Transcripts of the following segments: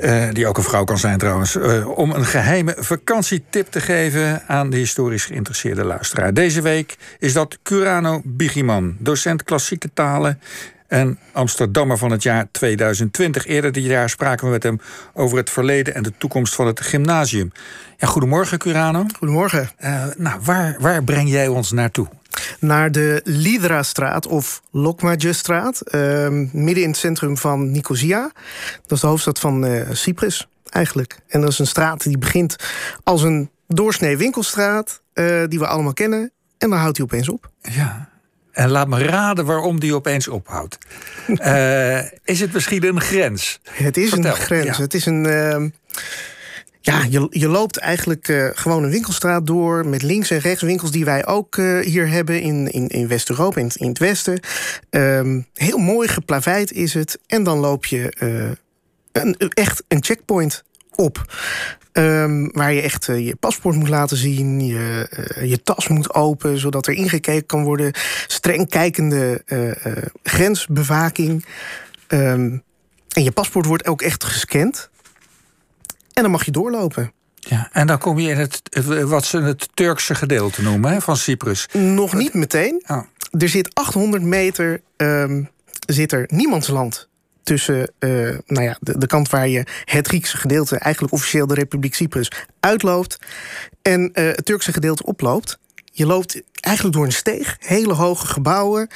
eh, die ook een vrouw kan zijn trouwens, eh, om een geheime vakantietip te geven aan de historisch geïnteresseerde luisteraar. Deze week is dat Curano Bigiman, docent klassieke talen en Amsterdammer van het jaar 2020. Eerder dit jaar spraken we met hem over het verleden en de toekomst van het gymnasium. Ja, goedemorgen, Curano. Goedemorgen. Uh, nou, waar, waar breng jij ons naartoe? Naar de Lidra-straat of Lokmajestraat, uh, midden in het centrum van Nicosia. Dat is de hoofdstad van uh, Cyprus, eigenlijk. En dat is een straat die begint als een doorsnee winkelstraat, uh, die we allemaal kennen. En dan houdt hij opeens op. Ja, en laat me raden waarom die opeens ophoudt. uh, is het misschien een grens? Het is Vertel. een grens. Ja. Het is een. Uh, ja, je, je loopt eigenlijk uh, gewoon een winkelstraat door met links en rechts winkels die wij ook uh, hier hebben in, in, in West-Europa, in, in, het westen. Um, heel mooi geplaveid is het. En dan loop je uh, een, echt een checkpoint op. Um, waar je echt je paspoort moet laten zien, je, je tas moet open, zodat er ingekeken kan worden. Streng kijkende uh, grensbewaking. Um, en je paspoort wordt ook echt gescand. En dan mag je doorlopen. Ja, en dan kom je in het, wat ze het Turkse gedeelte noemen hè, van Cyprus. Nog niet meteen. Oh. Er zit 800 meter um, zit er niemandsland tussen uh, nou ja, de, de, kant waar je het Griekse gedeelte, eigenlijk officieel de Republiek Cyprus, uitloopt en uh, het Turkse gedeelte oploopt. Je loopt eigenlijk door een steeg, hele hoge gebouwen.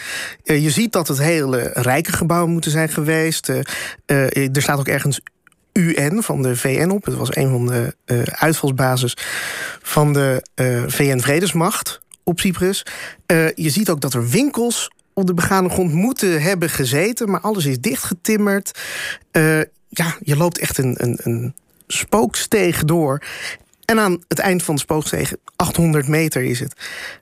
Uh, je ziet dat het hele rijke gebouwen moeten zijn geweest. er staat ook ergens UN van de VN op. Het was een van de uh, uitvalsbasis van de uh, VN-vredesmacht op Cyprus. Uh, je ziet ook dat er winkels op de begane grond moeten hebben gezeten, maar alles is dichtgetimmerd. ja, je loopt echt een, een, een spooksteeg door. En aan het eind van de spooksteeg, 800 meter is het,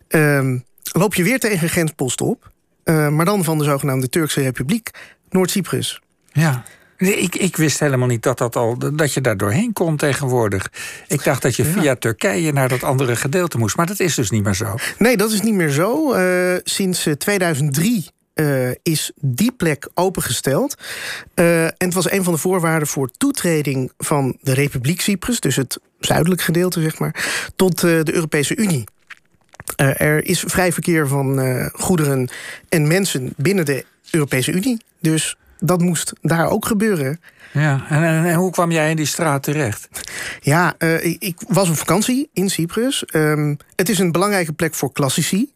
ehm, loop je weer tegen een grenspost op. maar dan van de zogenaamde Turkse Republiek, Noord-Cyprus. Ja. Nee, ik, ik wist helemaal niet dat, dat, al, dat je daar doorheen kon tegenwoordig. Ik dacht dat je via ja. Turkije naar dat andere gedeelte moest. Maar dat is dus niet meer zo. Nee, dat is niet meer zo. Uh, sinds 2003 uh, is die plek opengesteld. Uh, en het was een van de voorwaarden voor toetreding van de Republiek Cyprus... dus het zuidelijk gedeelte, zeg maar, tot de Europese Unie. Er is vrij verkeer van goederen en mensen binnen de Europese Unie. Dus dat moest daar ook gebeuren. Ja, en, en, en, hoe kwam jij in die straat terecht? Ja, uh, ik, ik, was op vakantie in Cyprus. Um, het is een belangrijke plek voor klassici.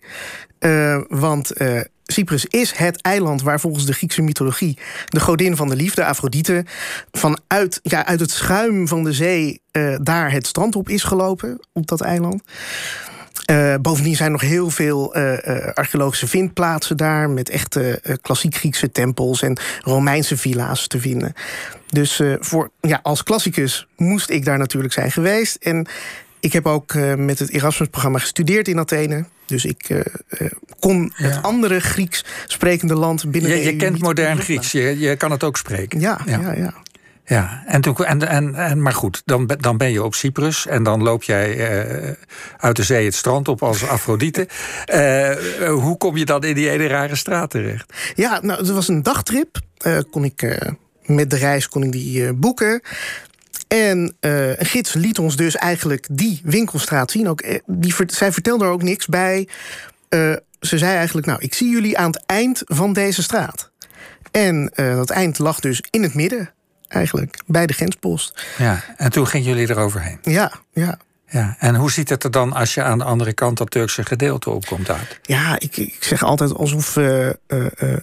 Uh, want uh, Cyprus is het eiland waar volgens de Griekse mythologie... de godin van de liefde, Afrodite... vanuit ja, uit het schuim van de zee daar het strand op is gelopen, op dat eiland. Uh, bovendien zijn nog heel veel uh, uh, archeologische vindplaatsen daar... met echte klassiek Griekse tempels en Romeinse villa's te vinden. Dus voor, ja, als klassicus moest ik daar natuurlijk zijn geweest. En ik heb ook met het Erasmus-programma gestudeerd in Athene. Dus ik kon ja. het andere Grieks sprekende land binnen je, de Je EU kent modern. Grieks, je, je kan het ook spreken. Ja, ja, ja. ja. Ja, en toen, en, en, en, maar goed, dan, dan ben je op Cyprus en dan loop jij uh, uit de zee het strand op als Afrodite. Uh, hoe kom je dan in die ene rare straat terecht? Ja, nou, het was een dagtrip. Uh, kon ik, met de reis kon ik die boeken. En een gids liet ons dus eigenlijk die winkelstraat zien. Ook, die, zij vertelde er ook niks bij. ze zei eigenlijk, nou, ik zie jullie aan het eind van deze straat. En dat eind lag dus in het midden eigenlijk, bij de grenspost. Ja, en toen gingen jullie eroverheen? Ja, ja. Ja, en hoe ziet het er dan als je aan de andere kant dat Turkse gedeelte opkomt uit? Ja, ik, ik zeg altijd alsof uh, uh, uh,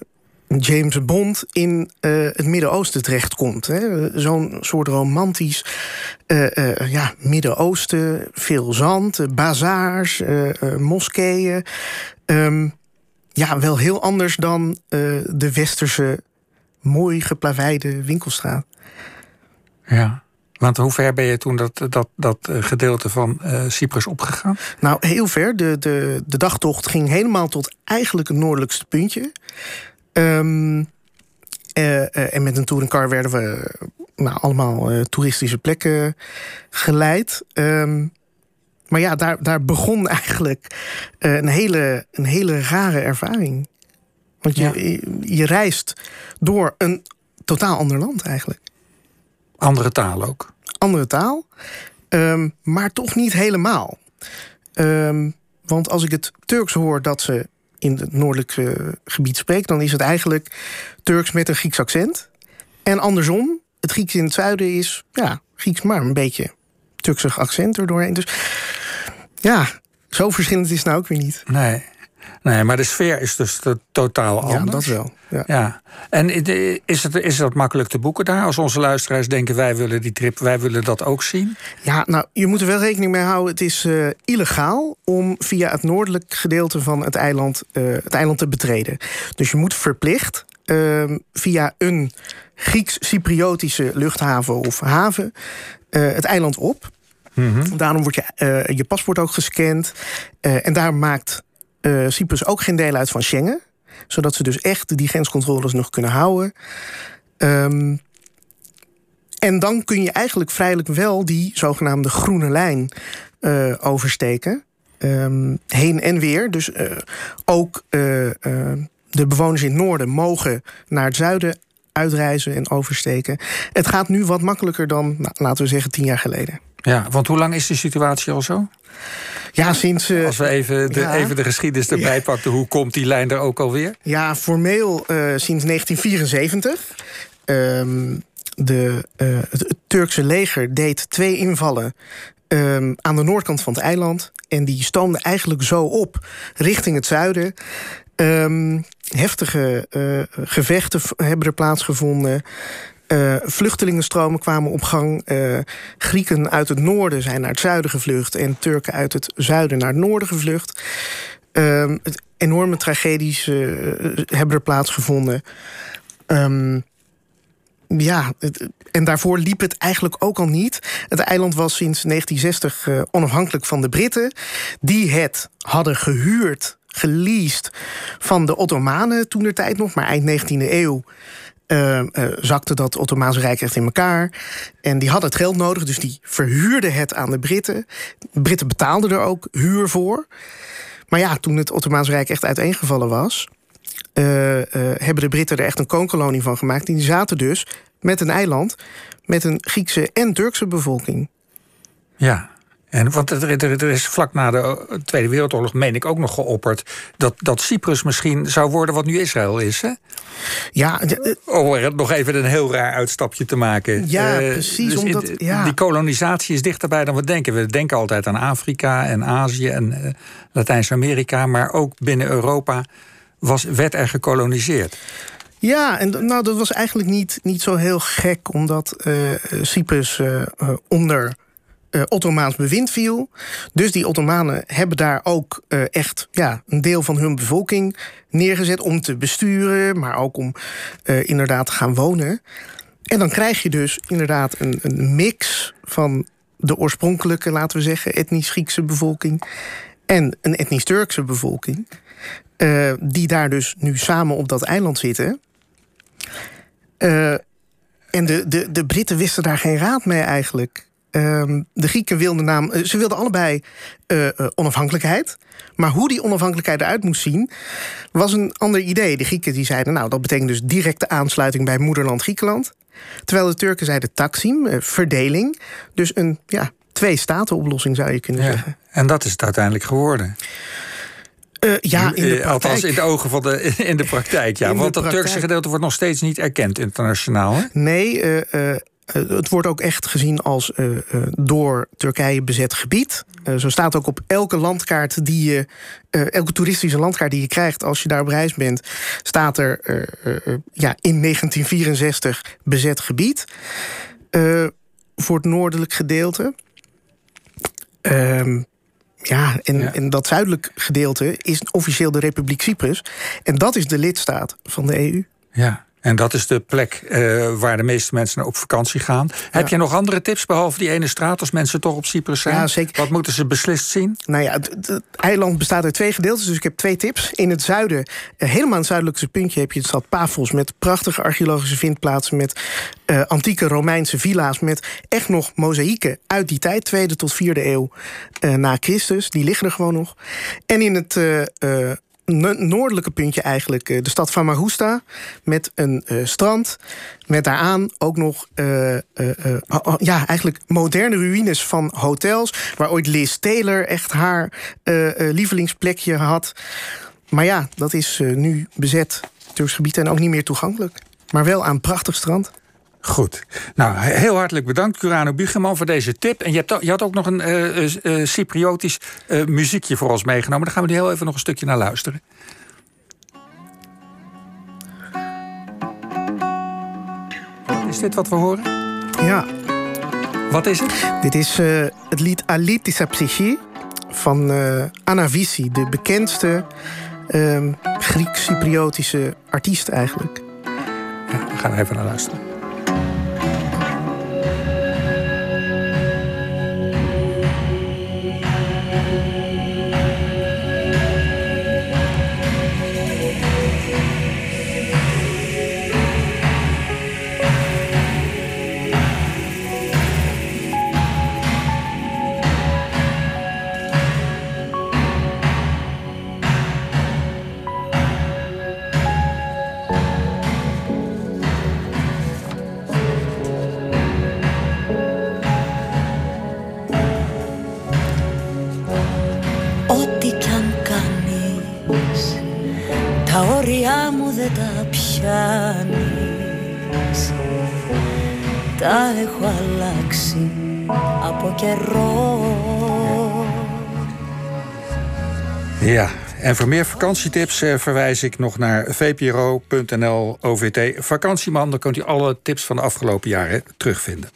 James Bond in het Midden-Oosten terechtkomt. Zo'n soort romantisch ja, Midden-Oosten, veel zand, bazaars, moskeeën. Um, ja, wel heel anders dan de westerse mooi geplaveide winkelstraat. Ja, want hoe ver ben je toen dat, dat, dat gedeelte van uh, Cyprus opgegaan? Nou, heel ver. De, de, de dagtocht ging helemaal tot eigenlijk het noordelijkste puntje. Um, uh, uh, en met een touringcar werden we nou, allemaal toeristische plekken geleid. Um, maar ja, daar, daar begon eigenlijk een, hele, een hele rare ervaring. Want je, je reist door een totaal ander land eigenlijk. Andere taal ook? Andere taal, ehm, maar toch niet helemaal. Um, want als ik het Turks hoor dat ze in het noordelijke gebied spreekt, dan is het eigenlijk Turks met een Grieks accent. En andersom, het Grieks in het zuiden is ja, Grieks, maar een beetje Turksig accent er doorheen. Dus ja, zo verschillend is het nou ook weer niet. Nee. Nee, maar de sfeer is dus totaal anders. Ja, dat wel. Ja. ja. En is het, is dat makkelijk te boeken daar? Als onze luisteraars denken, wij willen die trip, wij willen dat ook zien? Ja, nou, je moet er wel rekening mee houden. Het is uh, illegaal om via het noordelijk gedeelte van het eiland, uh, het eiland te betreden. Dus je moet verplicht uh, via een Grieks-Cypriotische luchthaven of haven uh, het eiland op. Mm -hmm. Daarom wordt je, je paspoort ook gescand. en daar maakt uh, Cyprus ook geen deel uit van Schengen. Zodat ze dus echt die grenscontroles nog kunnen houden. Um, en dan kun je eigenlijk vrijelijk wel die zogenaamde groene lijn uh, oversteken. Um, heen en weer. Dus uh, ook de bewoners in het noorden mogen naar het zuiden uitreizen en oversteken. Het gaat nu wat makkelijker dan, nou, laten we zeggen, tien jaar geleden. Ja, want hoe lang is de situatie al zo? Ja, sinds... Uh, Als we even de, even de geschiedenis erbij ja. pakken... hoe komt die lijn er ook alweer? Ja, formeel uh, sinds 1974. Um, de, uh, het Turkse leger deed twee invallen um, aan de noordkant van het eiland. En die stoomden eigenlijk zo op richting het zuiden. Um, heftige gevechten hebben er plaatsgevonden. Uh, vluchtelingenstromen kwamen op gang. Uh, Grieken uit het noorden zijn naar het zuiden gevlucht... en Turken uit het zuiden naar het noorden gevlucht. Uh, enorme tragedies uh, hebben er plaatsgevonden. Um, ja, en daarvoor liep het eigenlijk ook al niet. Het eiland was sinds 1960 onafhankelijk van de Britten... die het hadden gehuurd, geleased van de Ottomanen toen de tijd nog... maar eind 19e eeuw uh, uh, zakte dat Ottomaanse Rijk echt in elkaar. En die hadden het geld nodig, dus die verhuurden het aan de Britten. De Britten betaalden er ook huur voor. Maar ja, toen het Ottomaanse Rijk echt uiteengevallen was... Uh, hebben de Britten er echt een koonkolonie van gemaakt. Die zaten dus met een eiland met een Griekse en Turkse bevolking. Ja, en want er, er, is vlak na de Tweede Wereldoorlog, meen ik, ook nog geopperd dat, dat Cyprus misschien zou worden wat nu Israël is. Hè? Ja, om nog even een heel raar uitstapje te maken. Ja, uh, precies. Dus omdat, ja. Die kolonisatie is dichterbij dan we denken. We denken altijd aan Afrika en Azië en uh, Latijns-Amerika, maar ook binnen Europa was, werd er gekoloniseerd. Ja, en nou, dat was eigenlijk niet, niet zo heel gek, omdat uh, Cyprus onder uh, Ottomaans bewind viel. Dus die Ottomanen hebben daar ook uh, echt ja, een deel van hun bevolking neergezet om te besturen, maar ook om uh, inderdaad te gaan wonen. En dan krijg je dus inderdaad een, een mix van de oorspronkelijke, laten we zeggen, etnisch Griekse bevolking en een etnisch Turkse bevolking, die daar dus nu samen op dat eiland zitten. en de, de, de Britten wisten daar geen raad mee eigenlijk. Um, de Grieken wilden naam, eh, ze wilden allebei uh, uh, onafhankelijkheid. Maar hoe die onafhankelijkheid eruit moest zien, was een ander idee. De Grieken die zeiden, nou, dat betekent dus directe aansluiting bij moederland Griekenland. Terwijl de Turken zeiden taksim, verdeling. Dus een ja, twee-staten-oplossing zou je kunnen ja, zeggen. En dat is het uiteindelijk geworden. Uh, ja, in de praktijk. Althans, in de ogen van de, in de praktijk, ja. Want dat Turkse gedeelte wordt nog steeds niet erkend internationaal, hè? Nee, uh, uh, het wordt ook echt gezien als uh, uh, door Turkije bezet gebied. zo staat ook op elke landkaart die je, elke toeristische landkaart die je krijgt als je daar op reis bent, staat er ja, in 1964 bezet gebied. voor het noordelijk gedeelte. Ehm, ja, en, ja. en dat zuidelijk gedeelte is officieel de Republiek Cyprus. En dat is de lidstaat van de EU. Ja, en dat is de plek uh, waar de meeste mensen op vakantie gaan. Ja. Heb je nog andere tips behalve die ene straat als mensen toch op Cyprus zijn? Ja, zeker. Wat moeten ze beslist zien? Nou ja, het, het eiland bestaat uit twee gedeeltes, dus ik heb twee tips. In het zuiden, uh, helemaal aan het zuidelijkste puntje, heb je de stad Pafos met prachtige archeologische vindplaatsen, met uh, antieke Romeinse villa's, met echt nog mozaïeken uit die tijd, tweede tot vierde eeuw na Christus. Die liggen er gewoon nog. En in het noordelijke puntje eigenlijk de stad van Magusta. Met een strand. Met daaraan ook nog ja, eigenlijk moderne ruïnes van hotels. Waar ooit Liz Taylor echt haar lievelingsplekje had. Maar ja, dat is nu bezet. Turks gebied en ook niet meer toegankelijk. Maar wel aan prachtig strand. Goed. Nou, heel hartelijk bedankt, Curano Bugeman, voor deze tip. En je, hebt, je had ook nog een uh, Cypriotisch muziekje voor ons meegenomen. Daar gaan we heel even nog een stukje naar luisteren. Is dit wat we horen? Ja. Wat is het? Dit is het lied Alitisa Psyche van Anna Vissi, de bekendste uh, Griek-Cypriotische artiest eigenlijk. Ja, we gaan even naar luisteren. Τα έχω αλλάξει από καιρό Ja, en voor meer vakantietips eh, verwijs ik nog naar vpro.nl OVT Vakantieman. Daar kunt u alle tips van de afgelopen jaren terugvinden.